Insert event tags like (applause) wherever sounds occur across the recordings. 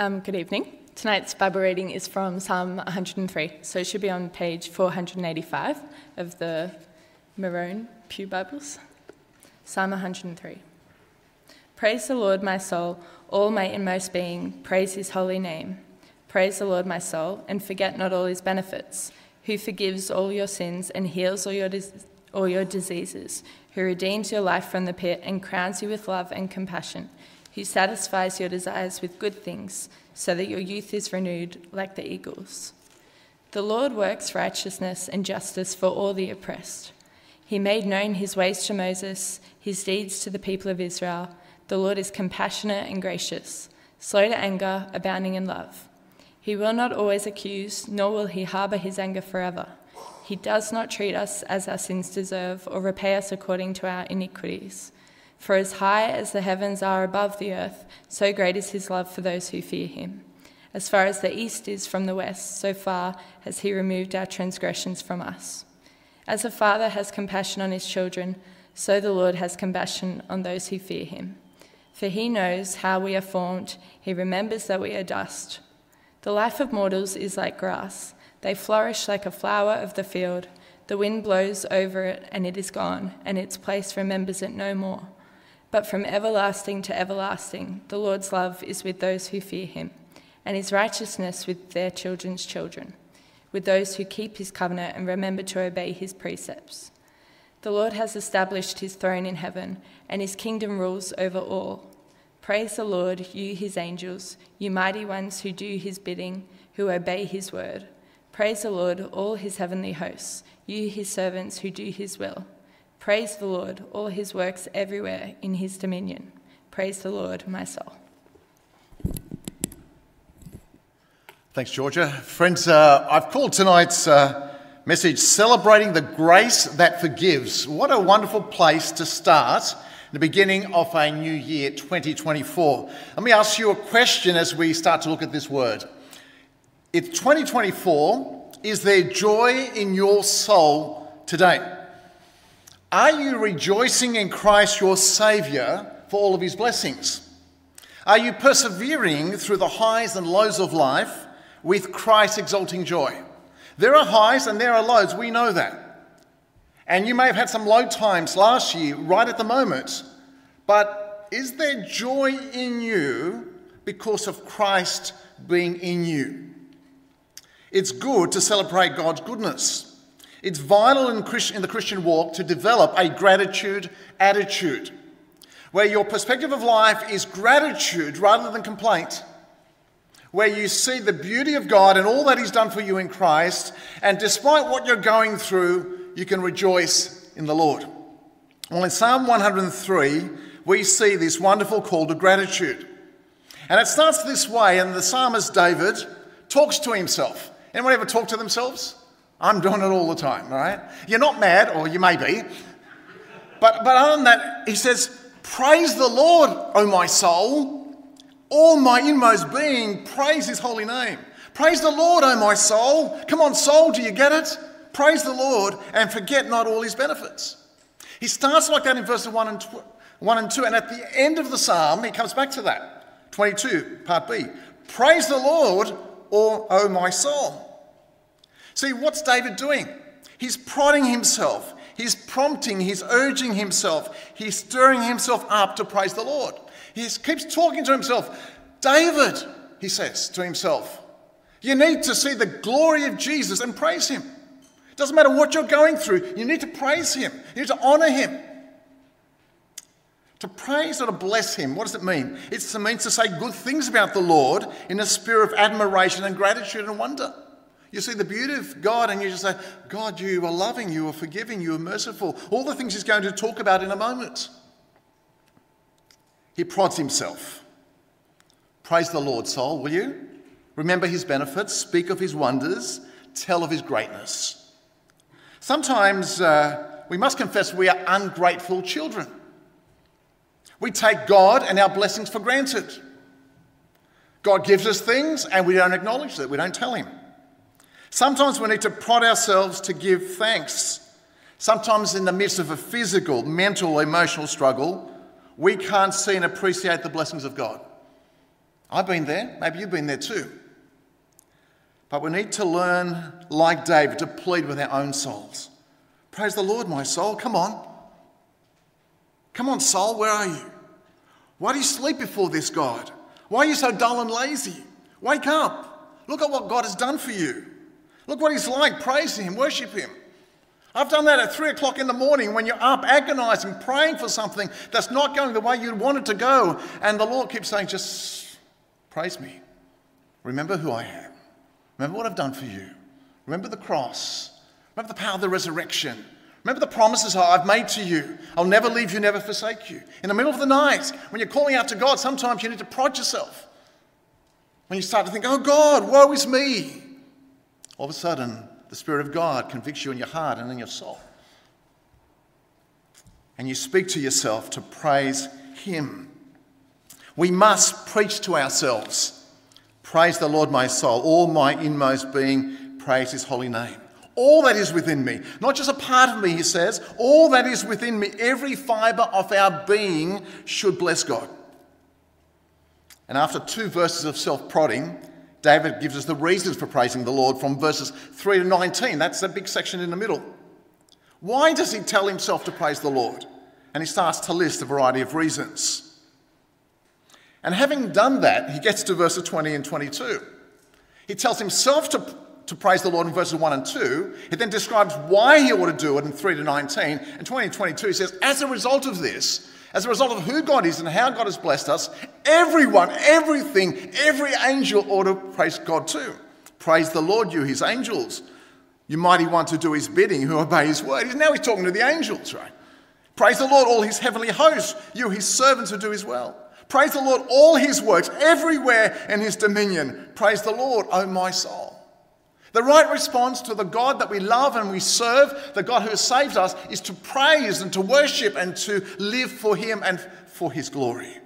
Um, good evening. Tonight's Bible reading is from Psalm 103, so it should be on page 485 of the Maroon Pew Bibles. Psalm 103. Praise the Lord, my soul, all my inmost being, praise his holy name. Praise the Lord, my soul, and forget not all his benefits, who forgives all your sins and heals all your, all your diseases, who redeems your life from the pit and crowns you with love and compassion, who satisfies your desires with good things, so that your youth is renewed like the eagles. The Lord works righteousness and justice for all the oppressed. He made known his ways to Moses, his deeds to the people of Israel. The Lord is compassionate and gracious, slow to anger, abounding in love. He will not always accuse, nor will he harbour his anger forever. He does not treat us as our sins deserve, or repay us according to our iniquities. For as high as the heavens are above the earth, so great is his love for those who fear him. As far as the east is from the west, so far has he removed our transgressions from us. As a father has compassion on his children, so the Lord has compassion on those who fear him. For he knows how we are formed, he remembers that we are dust. The life of mortals is like grass. They flourish like a flower of the field. The wind blows over it, and it is gone, and its place remembers it no more. But from everlasting to everlasting, the Lord's love is with those who fear him, and his righteousness with their children's children, with those who keep his covenant and remember to obey his precepts. The Lord has established his throne in heaven, and his kingdom rules over all. Praise the Lord, you his angels, you mighty ones who do his bidding, who obey his word. Praise the Lord, all his heavenly hosts, you his servants who do his will. Praise the Lord, all his works everywhere in his dominion. Praise the Lord, my soul. Thanks, Georgia. Friends, uh, I've called tonight's uh, message Celebrating the Grace That Forgives. What a wonderful place to start the beginning of a new year, 2024. Let me ask you a question as we start to look at this word. It's 2024. Is there joy in your soul today? Are you rejoicing in Christ your Saviour for all of his blessings? Are you persevering through the highs and lows of life with Christ exalting joy? There are highs and there are lows, we know that. And you may have had some low times last year, right at the moment. But is there joy in you because of Christ being in you? It's good to celebrate God's goodness. It's vital in, in the Christian walk to develop a gratitude attitude where your perspective of life is gratitude rather than complaint, where you see the beauty of God and all that He's done for you in Christ, and despite what you're going through, you can rejoice in the Lord. Well, in Psalm 103, we see this wonderful call to gratitude. And it starts this way, and the psalmist David talks to himself. Anyone ever talk to themselves? I'm doing it all the time, right? You're not mad, or you may be. But, but other than that, he says, Praise the Lord, O my soul. All my inmost being, praise his holy name. Praise the Lord, O my soul. Come on, soul, do you get it? Praise the Lord and forget not all his benefits. He starts like that in verses 1 and, tw- 1 and 2, and at the end of the psalm, he comes back to that. 22, part B. Praise the Lord, or O my soul. See, what's David doing? He's prodding himself, he's prompting, he's urging himself, he's stirring himself up to praise the Lord. He keeps talking to himself. David, he says to himself, you need to see the glory of Jesus and praise him. It Doesn't matter what you're going through, you need to praise Him, you need to honor Him. To praise or to bless Him, what does it mean? It means to say good things about the Lord in a spirit of admiration and gratitude and wonder. You see the beauty of God and you just say, God, you are loving, you are forgiving, you are merciful. All the things He's going to talk about in a moment. He prods Himself. Praise the Lord, soul, will you? Remember His benefits, speak of His wonders, tell of His greatness. Sometimes uh, we must confess we are ungrateful children. We take God and our blessings for granted. God gives us things and we don't acknowledge that, we don't tell Him. Sometimes we need to prod ourselves to give thanks. Sometimes, in the midst of a physical, mental, emotional struggle, we can't see and appreciate the blessings of God. I've been there, maybe you've been there too. But we need to learn, like David, to plead with our own souls. Praise the Lord, my soul. Come on. Come on, soul, where are you? Why do you sleep before this God? Why are you so dull and lazy? Wake up. Look at what God has done for you. Look what He's like. Praise Him, worship Him. I've done that at three o'clock in the morning when you're up agonizing, praying for something that's not going the way you want it to go. And the Lord keeps saying, just praise me. Remember who I am. Remember what I've done for you. Remember the cross. Remember the power of the resurrection. Remember the promises I've made to you. I'll never leave you, never forsake you. In the middle of the night, when you're calling out to God, sometimes you need to prod yourself. When you start to think, oh God, woe is me. All of a sudden, the Spirit of God convicts you in your heart and in your soul. And you speak to yourself to praise Him. We must preach to ourselves. Praise the Lord, my soul. All my inmost being, praise His holy name. All that is within me, not just a part of me, he says, all that is within me, every fibre of our being should bless God. And after two verses of self prodding, David gives us the reasons for praising the Lord from verses 3 to 19. That's the big section in the middle. Why does he tell himself to praise the Lord? And he starts to list a variety of reasons. And having done that, he gets to verses 20 and 22. He tells himself to, to praise the Lord in verses 1 and 2. He then describes why he ought to do it in 3 to 19. And 20 and 22, he says, As a result of this, as a result of who God is and how God has blessed us, everyone, everything, every angel ought to praise God too. Praise the Lord, you, his angels. You mighty one to do his bidding, who obey his word. Now he's talking to the angels, right? Praise the Lord, all his heavenly hosts, you, his servants who do his will. Praise the Lord, all his works, everywhere in his dominion. Praise the Lord, O my soul. The right response to the God that we love and we serve, the God who saved us, is to praise and to worship and to live for Him and for His glory.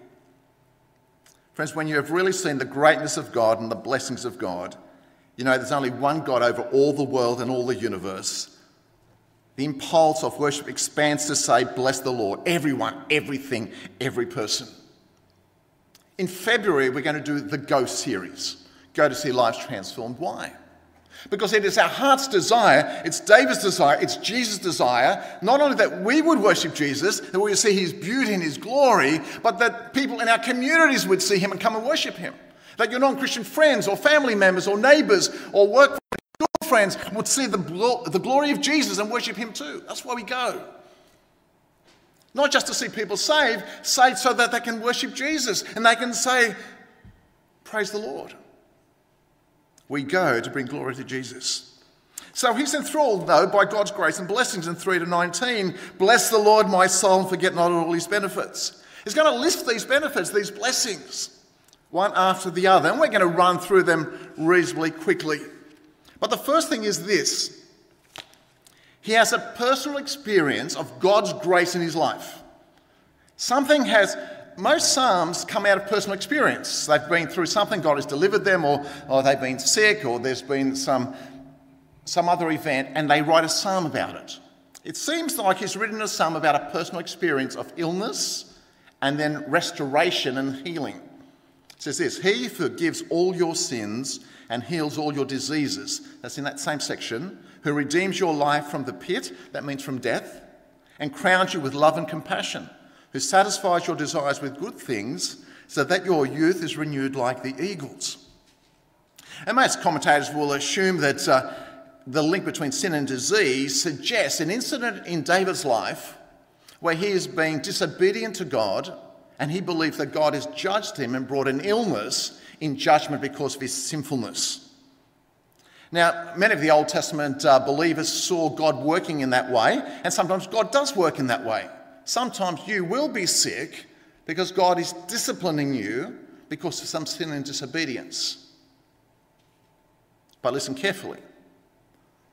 Friends, when you have really seen the greatness of God and the blessings of God, you know there's only one God over all the world and all the universe. The impulse of worship expands to say, Bless the Lord, everyone, everything, every person. In February, we're going to do the Go series Go to see Lives Transformed. Why? Because it is our heart's desire, it's David's desire, it's Jesus' desire, not only that we would worship Jesus, that we would see his beauty and his glory, but that people in our communities would see him and come and worship him. That your non Christian friends or family members or neighbors or work friends would see the, the glory of Jesus and worship him too. That's why we go. Not just to see people saved, saved so that they can worship Jesus and they can say, Praise the Lord we go to bring glory to Jesus. So he's enthralled, though, by God's grace and blessings in 3 to 19. Bless the Lord, my soul, and forget not all his benefits. He's going to list these benefits, these blessings, one after the other, and we're going to run through them reasonably quickly. But the first thing is this he has a personal experience of God's grace in his life. Something has most Psalms come out of personal experience. They've been through something, God has delivered them, or, or they've been sick, or there's been some, some other event, and they write a psalm about it. It seems like he's written a psalm about a personal experience of illness and then restoration and healing. It says this He forgives all your sins and heals all your diseases. That's in that same section. Who redeems your life from the pit, that means from death, and crowns you with love and compassion who satisfies your desires with good things, so that your youth is renewed like the eagles. And most commentators will assume that uh, the link between sin and disease suggests an incident in David's life where he is being disobedient to God and he believes that God has judged him and brought an illness in judgment because of his sinfulness. Now, many of the Old Testament uh, believers saw God working in that way, and sometimes God does work in that way sometimes you will be sick because God is disciplining you because of some sin and disobedience. But listen carefully.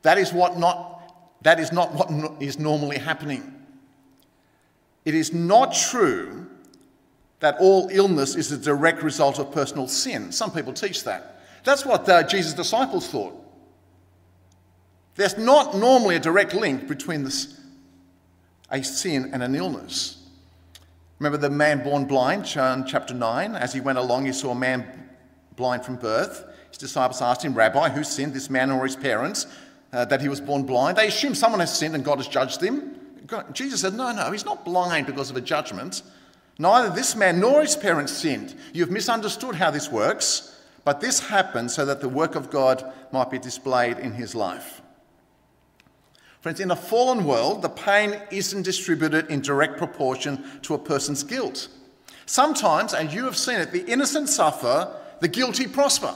That is, what not, that is not what is normally happening. It is not true that all illness is a direct result of personal sin. Some people teach that. That's what uh, Jesus' disciples thought. There's not normally a direct link between this, a sin and an illness. Remember the man born blind, John chapter 9? As he went along, he saw a man blind from birth. His disciples asked him, Rabbi, who sinned, this man or his parents, uh, that he was born blind? They assume someone has sinned and God has judged him. God, Jesus said, No, no, he's not blind because of a judgment. Neither this man nor his parents sinned. You've misunderstood how this works, but this happened so that the work of God might be displayed in his life. Friends, in a fallen world, the pain isn't distributed in direct proportion to a person's guilt. Sometimes, and you have seen it, the innocent suffer, the guilty prosper.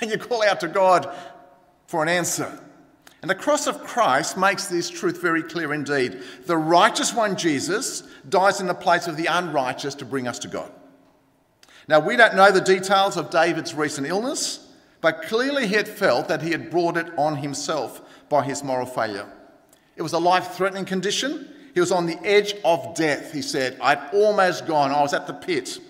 And (laughs) you call out to God for an answer. And the cross of Christ makes this truth very clear indeed. The righteous one, Jesus, dies in the place of the unrighteous to bring us to God. Now, we don't know the details of David's recent illness, but clearly he had felt that he had brought it on himself by his moral failure. It was a life threatening condition. He was on the edge of death, he said. I'd almost gone, I was at the pit.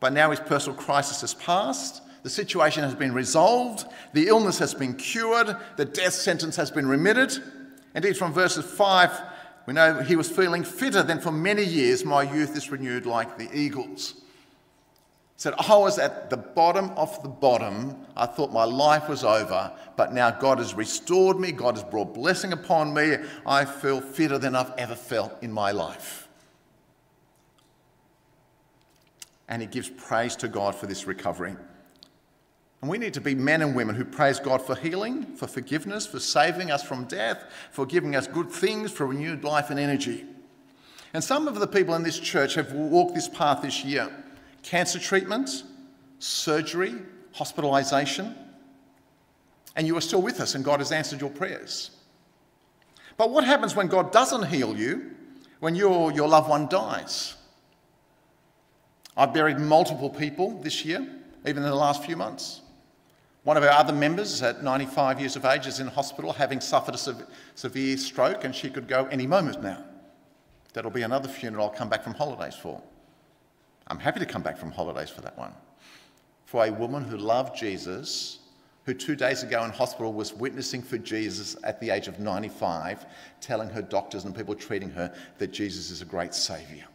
But now his personal crisis has passed. The situation has been resolved. The illness has been cured. The death sentence has been remitted. Indeed, from verses 5, we know he was feeling fitter than for many years. My youth is renewed like the eagles said, I was at the bottom of the bottom. I thought my life was over, but now God has restored me. God has brought blessing upon me. I feel fitter than I've ever felt in my life. And he gives praise to God for this recovery. And we need to be men and women who praise God for healing, for forgiveness, for saving us from death, for giving us good things, for renewed life and energy. And some of the people in this church have walked this path this year cancer treatment, surgery, hospitalization, and you are still with us and God has answered your prayers. But what happens when God doesn't heal you, when your, your loved one dies? I've buried multiple people this year, even in the last few months. One of our other members, at 95 years of age, is in hospital having suffered a sev- severe stroke, and she could go any moment now. That'll be another funeral I'll come back from holidays for. I'm happy to come back from holidays for that one. For a woman who loved Jesus, who two days ago in hospital was witnessing for Jesus at the age of 95, telling her doctors and people treating her that Jesus is a great saviour.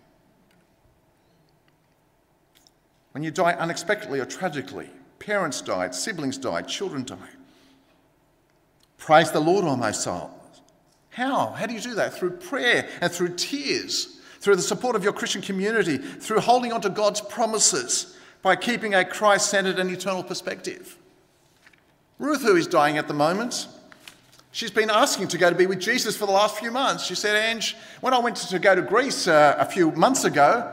When you die unexpectedly or tragically, parents died, siblings died, children died. Praise the Lord, O my soul. How? How do you do that? Through prayer and through tears through the support of your Christian community, through holding on to God's promises, by keeping a Christ centered and eternal perspective. Ruth, who is dying at the moment, she's been asking to go to be with Jesus for the last few months. She said, Ange, when I went to go to Greece uh, a few months ago,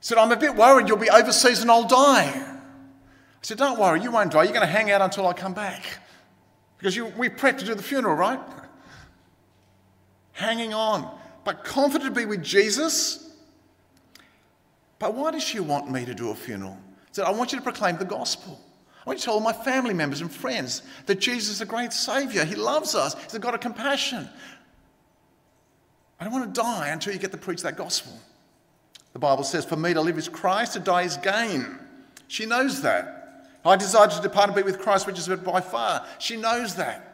said, I'm a bit worried you'll be overseas and I'll die. I said, Don't worry, you won't die. You're going to hang out until I come back. Because you, we prepped to do the funeral, right? Hanging on but confident to be with Jesus. But why does she want me to do a funeral? She said, I want you to proclaim the gospel. I want you to tell all my family members and friends that Jesus is a great Saviour. He loves us. He's a God of compassion. I don't want to die until you get to preach that gospel. The Bible says, For me to live is Christ, to die is gain. She knows that. I desire to depart and be with Christ, which is by far. She knows that.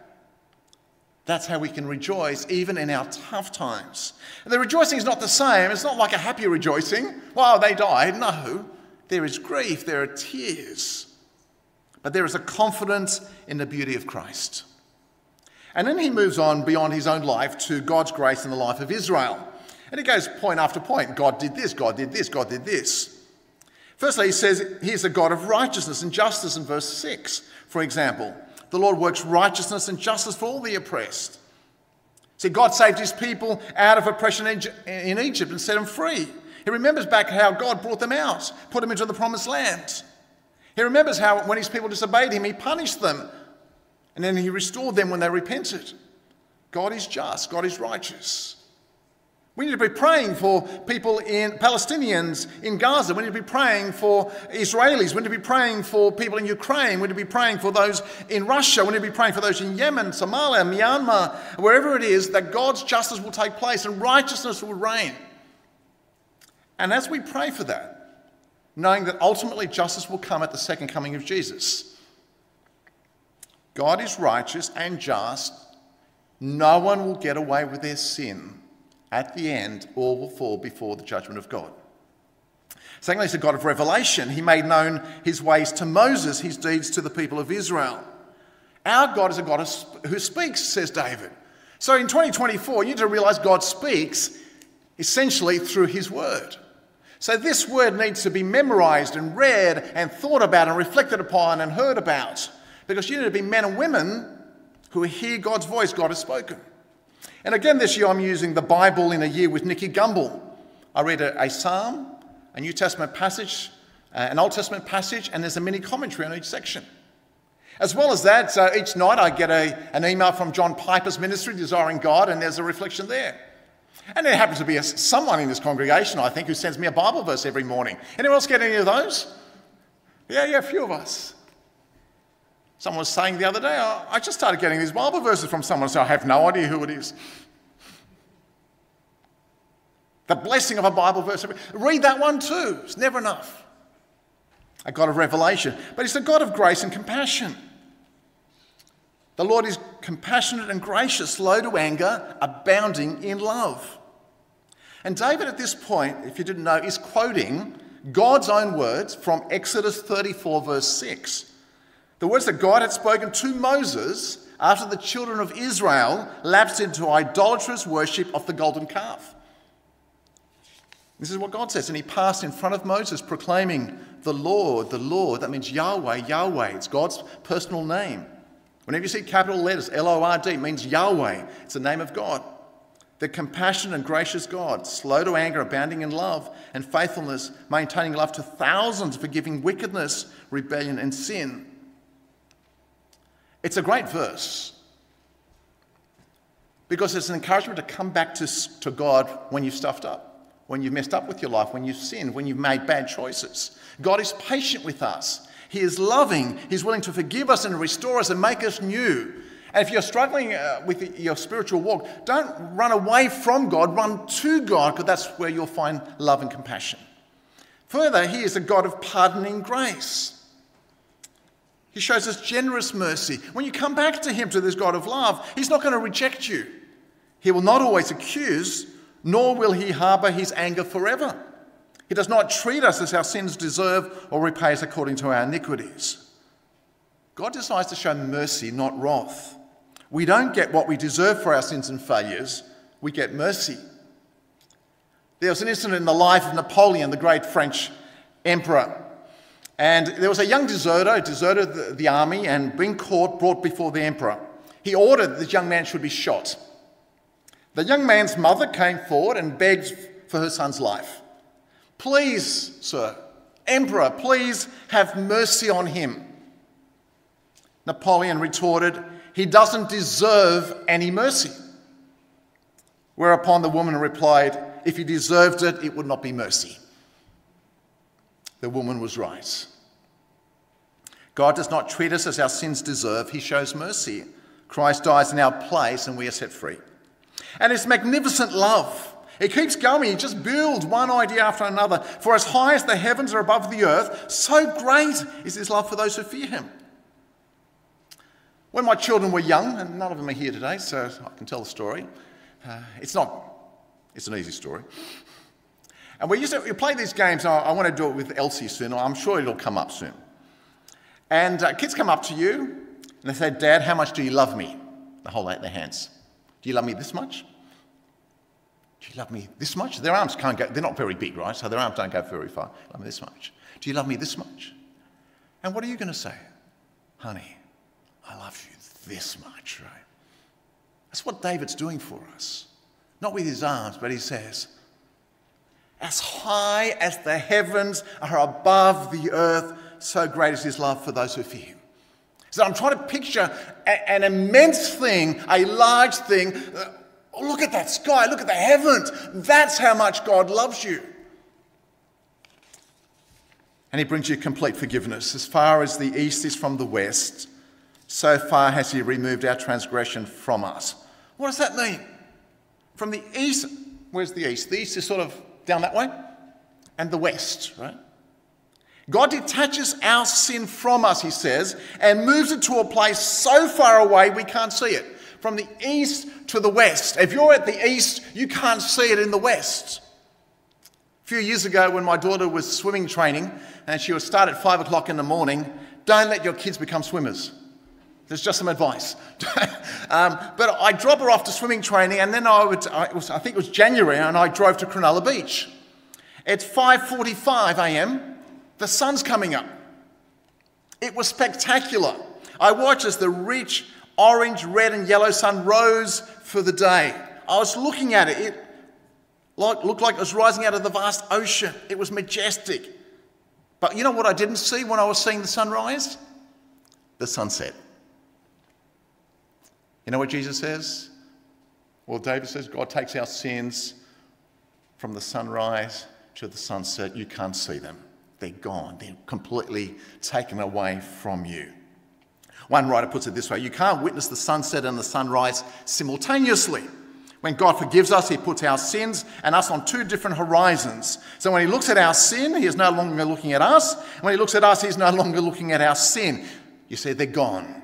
That's how we can rejoice even in our tough times. And the rejoicing is not the same. It's not like a happy rejoicing. Wow, they died. No. There is grief, there are tears. But there is a confidence in the beauty of Christ. And then he moves on beyond his own life to God's grace in the life of Israel. And he goes point after point God did this, God did this, God did this. Firstly, he says he's a God of righteousness and justice in verse 6, for example. The Lord works righteousness and justice for all the oppressed. See, God saved his people out of oppression in Egypt and set them free. He remembers back how God brought them out, put them into the promised land. He remembers how when his people disobeyed him, he punished them. And then he restored them when they repented. God is just, God is righteous. We need to be praying for people in Palestinians in Gaza. We need to be praying for Israelis. We need to be praying for people in Ukraine. We need to be praying for those in Russia. We need to be praying for those in Yemen, Somalia, Myanmar, wherever it is, that God's justice will take place and righteousness will reign. And as we pray for that, knowing that ultimately justice will come at the second coming of Jesus, God is righteous and just. No one will get away with their sin At the end, all will fall before the judgment of God. Secondly, he's a God of revelation. He made known his ways to Moses, his deeds to the people of Israel. Our God is a God who speaks, says David. So in 2024, you need to realize God speaks essentially through his word. So this word needs to be memorized and read and thought about and reflected upon and heard about because you need to be men and women who hear God's voice God has spoken. And again, this year I'm using the Bible in a year with Nicky Gumbel. I read a, a psalm, a New Testament passage, uh, an Old Testament passage, and there's a mini commentary on each section. As well as that, uh, each night I get a, an email from John Piper's ministry, Desiring God, and there's a reflection there. And there happens to be a, someone in this congregation, I think, who sends me a Bible verse every morning. Anyone else get any of those? Yeah, yeah, a few of us. Someone was saying the other day, I just started getting these Bible verses from someone, so I have no idea who it is. The blessing of a Bible verse. Read that one too. It's never enough. A God of revelation, but He's a God of grace and compassion. The Lord is compassionate and gracious, slow to anger, abounding in love. And David, at this point, if you didn't know, is quoting God's own words from Exodus 34, verse 6. The words that God had spoken to Moses after the children of Israel lapsed into idolatrous worship of the golden calf. This is what God says. And he passed in front of Moses, proclaiming, The Lord, the Lord. That means Yahweh, Yahweh. It's God's personal name. Whenever you see capital letters, L O R D, means Yahweh. It's the name of God. The compassionate and gracious God, slow to anger, abounding in love and faithfulness, maintaining love to thousands, forgiving wickedness, rebellion, and sin. It's a great verse because it's an encouragement to come back to, to God when you've stuffed up, when you've messed up with your life, when you've sinned, when you've made bad choices. God is patient with us. He is loving. He's willing to forgive us and restore us and make us new. And if you're struggling uh, with your spiritual walk, don't run away from God, run to God, because that's where you'll find love and compassion. Further, He is a God of pardoning grace. He shows us generous mercy. When you come back to Him, to this God of love, He's not going to reject you. He will not always accuse, nor will He harbour His anger forever. He does not treat us as our sins deserve or repay us according to our iniquities. God decides to show mercy, not wrath. We don't get what we deserve for our sins and failures, we get mercy. There was an incident in the life of Napoleon, the great French emperor. And there was a young deserter who deserted the, the army and, being caught, brought before the emperor. He ordered that this young man should be shot. The young man's mother came forward and begged for her son's life. Please, sir, Emperor, please have mercy on him. Napoleon retorted, He doesn't deserve any mercy. Whereupon the woman replied, If he deserved it, it would not be mercy. The woman was right. God does not treat us as our sins deserve, He shows mercy. Christ dies in our place and we are set free. And it's magnificent love It keeps going. He just builds one idea after another. For as high as the heavens are above the earth, so great is his love for those who fear him. When my children were young, and none of them are here today, so I can tell the story. Uh, it's not, it's an easy story. And we used to we play these games, I, I, want to do it with Elsie soon, I'm sure it'll come up soon. And uh, kids come up to you and they say, Dad, how much do you love me? They hold out their hands. Do you love me this much? Do you love me this much? Their arms can't go, they're not very big, right? So their arms don't go very far. Love me this much. Do you love me this much? And what are you going to say? Honey, I love you this much, right? That's what David's doing for us. Not with his arms, but he says, As high as the heavens are above the earth, so great is his love for those who fear him. So I'm trying to picture an immense thing, a large thing, Oh, look at that sky, look at the heavens. That's how much God loves you. And He brings you complete forgiveness. As far as the east is from the west, so far has He removed our transgression from us. What does that mean? From the east, where's the east? The east is sort of down that way, and the west, right? God detaches our sin from us, he says, and moves it to a place so far away we can't see it. from the east to the west. If you're at the east, you can't see it in the west. A few years ago, when my daughter was swimming training and she would start at five o'clock in the morning, don't let your kids become swimmers. There's just some advice. (laughs) um, but I drop her off to swimming training, and then I would, I, was, I think it was January, and I drove to Cronulla Beach. It's 5:45 a.m. The sun's coming up. It was spectacular. I watched as the rich orange, red, and yellow sun rose for the day. I was looking at it. It looked like it was rising out of the vast ocean. It was majestic. But you know what I didn't see when I was seeing the sunrise? The sunset. You know what Jesus says? Well, David says God takes our sins from the sunrise to the sunset. You can't see them, they're gone, they're completely taken away from you. One writer puts it this way you can't witness the sunset and the sunrise simultaneously. When God forgives us, He puts our sins and us on two different horizons. So when He looks at our sin, He is no longer looking at us. When He looks at us, He's no longer looking at our sin. You see, they're gone.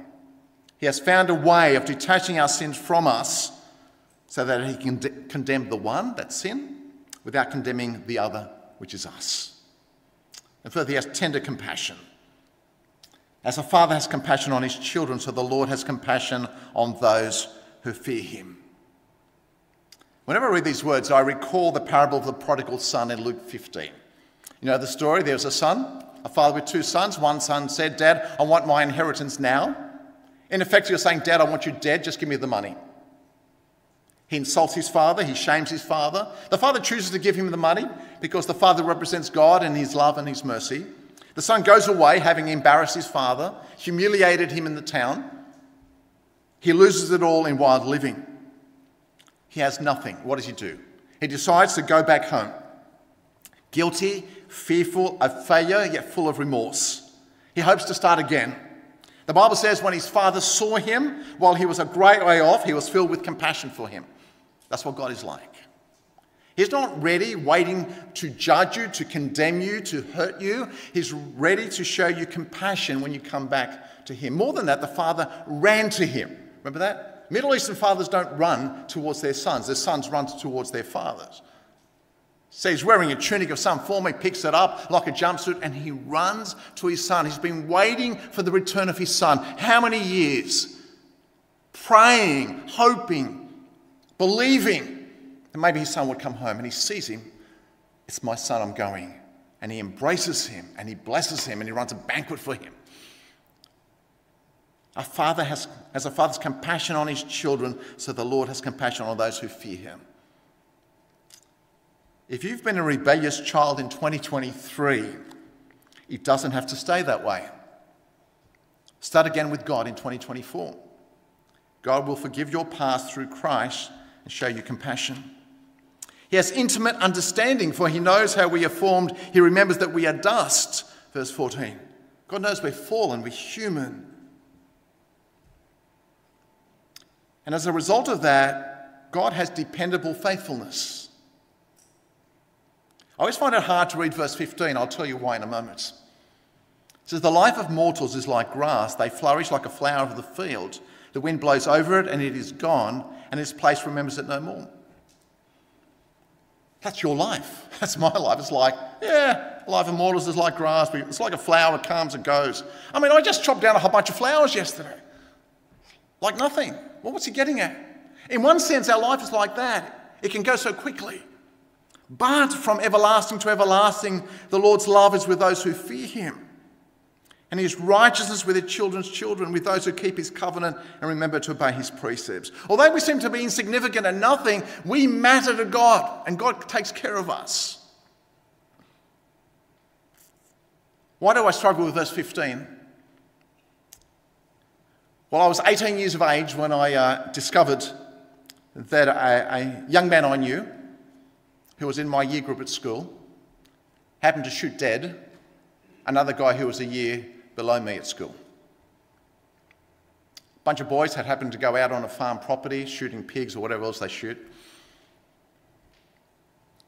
He has found a way of detaching our sins from us so that He can de- condemn the one, that sin, without condemning the other, which is us. And further, He has tender compassion. As a father has compassion on his children, so the Lord has compassion on those who fear Him. Whenever I read these words, I recall the parable of the prodigal son in Luke 15. You know the story? There was a son, a father with two sons. One son said, Dad, I want my inheritance now. In effect, you're saying, Dad, I want you dead, just give me the money. He insults his father, he shames his father. The father chooses to give him the money because the father represents God and his love and his mercy. The son goes away, having embarrassed his father, humiliated him in the town. He loses it all in wild living. He has nothing. What does he do? He decides to go back home. Guilty, fearful of failure, yet full of remorse. He hopes to start again. The Bible says when his father saw him while he was a great way off, he was filled with compassion for him. That's what God is like. He's not ready, waiting to judge you, to condemn you, to hurt you. He's ready to show you compassion when you come back to him. More than that, the father ran to him. Remember that? Middle Eastern fathers don't run towards their sons, their sons run towards their fathers. So he's wearing a tunic of some form, he picks it up like a jumpsuit and he runs to his son. He's been waiting for the return of his son. How many years? Praying, hoping, believing that maybe his son would come home and he sees him. It's my son, I'm going. And he embraces him and he blesses him and he runs a banquet for him. A father has, as a father's compassion on his children, so the Lord has compassion on those who fear him. If you've been a rebellious child in 2023, it doesn't have to stay that way. Start again with God in 2024. God will forgive your past through Christ and show you compassion. He has intimate understanding, for he knows how we are formed. He remembers that we are dust. Verse 14. God knows we're fallen, we're human. And as a result of that, God has dependable faithfulness. I always find it hard to read verse 15. I'll tell you why in a moment. It says, The life of mortals is like grass, they flourish like a flower of the field. The wind blows over it, and it is gone, and its place remembers it no more. That's your life. (laughs) That's my life. It's like, yeah, life of mortals is like grass. It's like a flower, it comes and goes. I mean, I just chopped down a whole bunch of flowers yesterday. Like nothing. Well, what's he getting at? In one sense, our life is like that. It can go so quickly. But from everlasting to everlasting, the Lord's love is with those who fear him. And his righteousness with his children's children, with those who keep his covenant and remember to obey his precepts. Although we seem to be insignificant and nothing, we matter to God, and God takes care of us. Why do I struggle with verse 15? Well, I was 18 years of age when I uh, discovered that a, a young man I knew, who was in my year group at school, happened to shoot dead another guy who was a year below me at school. A bunch of boys had happened to go out on a farm property shooting pigs or whatever else they shoot.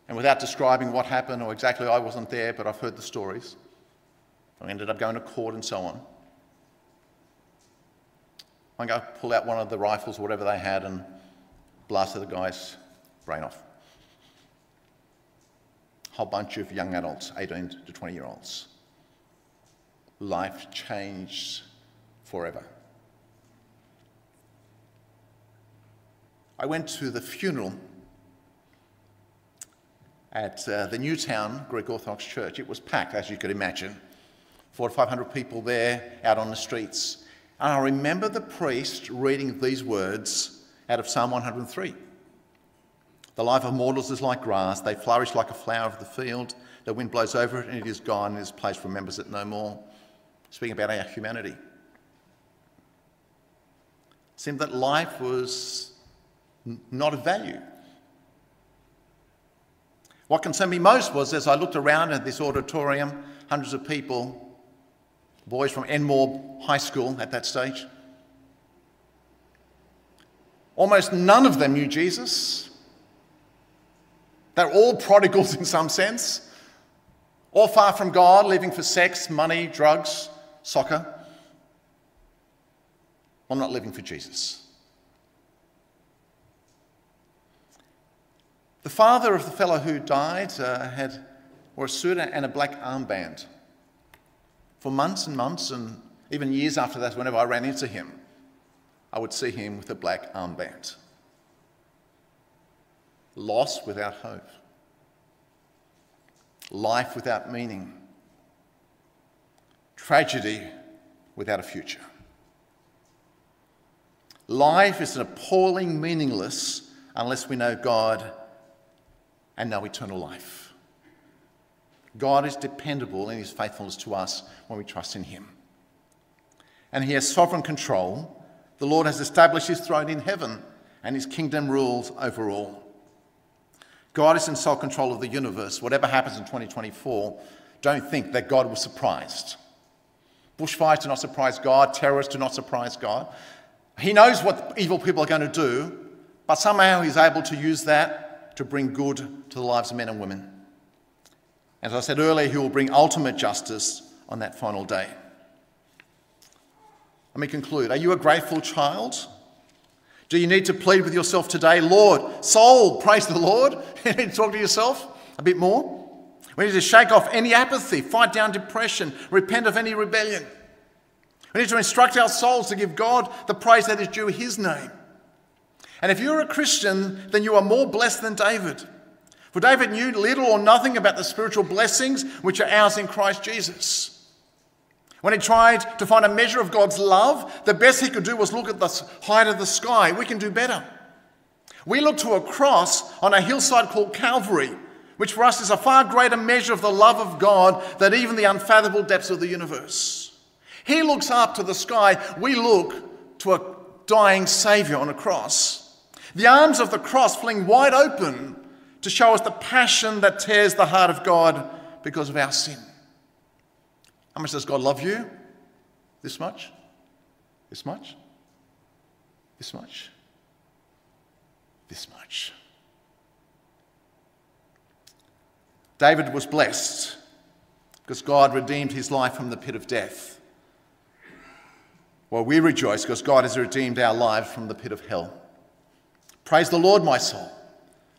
And without describing what happened or exactly, I wasn't there, but I've heard the stories. I ended up going to court and so on. Going to pull out one of the rifles whatever they had and blasted the guy's brain off. Whole bunch of young adults, 18 to 20 year olds. Life changed forever. I went to the funeral at uh, the Newtown Greek Orthodox Church. It was packed, as you could imagine. Four to 500 people there out on the streets. And I remember the priest reading these words out of Psalm 103. The life of mortals is like grass, they flourish like a flower of the field. The wind blows over it and it is gone, and place remembers it no more. Speaking about our humanity. It seemed that life was not of value. What concerned me most was as I looked around at this auditorium, hundreds of people, boys from Enmore High School at that stage. Almost none of them knew Jesus. They're all prodigals in some sense, all far from God, living for sex, money, drugs, soccer. I'm not living for Jesus. The father of the fellow who died uh, had wore a suit and a black armband. For months and months, and even years after that, whenever I ran into him, I would see him with a black armband. Lost without hope. Life without meaning. Tragedy without a future. Life is an appalling meaningless unless we know God and know eternal life. God is dependable in his faithfulness to us when we trust in him. And he has sovereign control. The Lord has established his throne in heaven, and his kingdom rules over all. God is in sole control of the universe. Whatever happens in 2024, don't think that God was surprised. Bushfires do not surprise God, terrorists do not surprise God. He knows what evil people are going to do, but somehow he's able to use that to bring good to the lives of men and women. As I said earlier, he will bring ultimate justice on that final day. Let me conclude. Are you a grateful child? Do you need to plead with yourself today, Lord, soul, praise the Lord? (laughs) you need to talk to yourself a bit more. We need to shake off any apathy, fight down depression, repent of any rebellion. We need to instruct our souls to give God the praise that is due his name. And if you're a Christian, then you are more blessed than David. For David knew little or nothing about the spiritual blessings which are ours in Christ Jesus. When he tried to find a measure of God's love, the best he could do was look at the height of the sky. We can do better. We look to a cross on a hillside called Calvary, which for us is a far greater measure of the love of God than even the unfathomable depths of the universe. He looks up to the sky, we look to a dying Saviour on a cross. The arms of the cross fling wide open to show us the passion that tears the heart of God because of our sin. How much does God love you? This much? This much? This much? This much. David was blessed because God redeemed his life from the pit of death. Well, we rejoice because God has redeemed our lives from the pit of hell. Praise the Lord, my soul.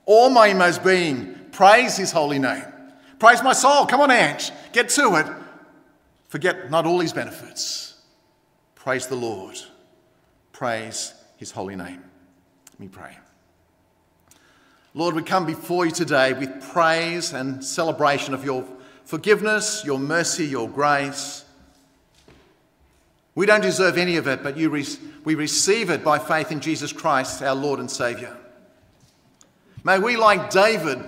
All my inmost being, praise his holy name. Praise my soul. Come on, Ange, get to it. Forget not all his benefits. Praise the Lord. Praise his holy name. Let me pray. Lord, we come before you today with praise and celebration of your forgiveness, your mercy, your grace. We don't deserve any of it, but re- we receive it by faith in Jesus Christ, our Lord and Saviour. May we, like David,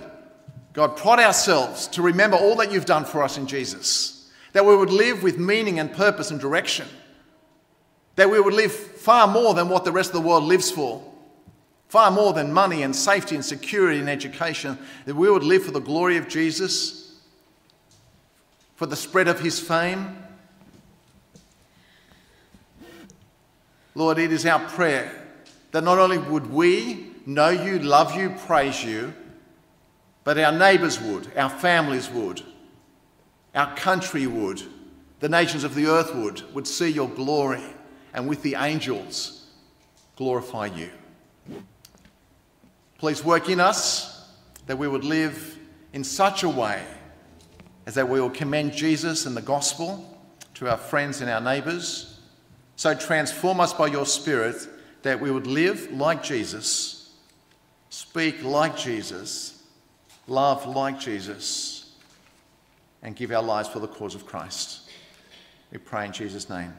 God, prod ourselves to remember all that you've done for us in Jesus, that we would live with meaning and purpose and direction, that we would live far more than what the rest of the world lives for, far more than money and safety and security and education, that we would live for the glory of Jesus, for the spread of his fame. Lord, it is our prayer that not only would we know you, love you, praise you, but our neighbours would, our families would, our country would, the nations of the earth would, would see your glory and with the angels glorify you. Please work in us that we would live in such a way as that we will commend Jesus and the gospel to our friends and our neighbours. So transform us by your Spirit that we would live like Jesus, speak like Jesus, love like Jesus, and give our lives for the cause of Christ. We pray in Jesus' name.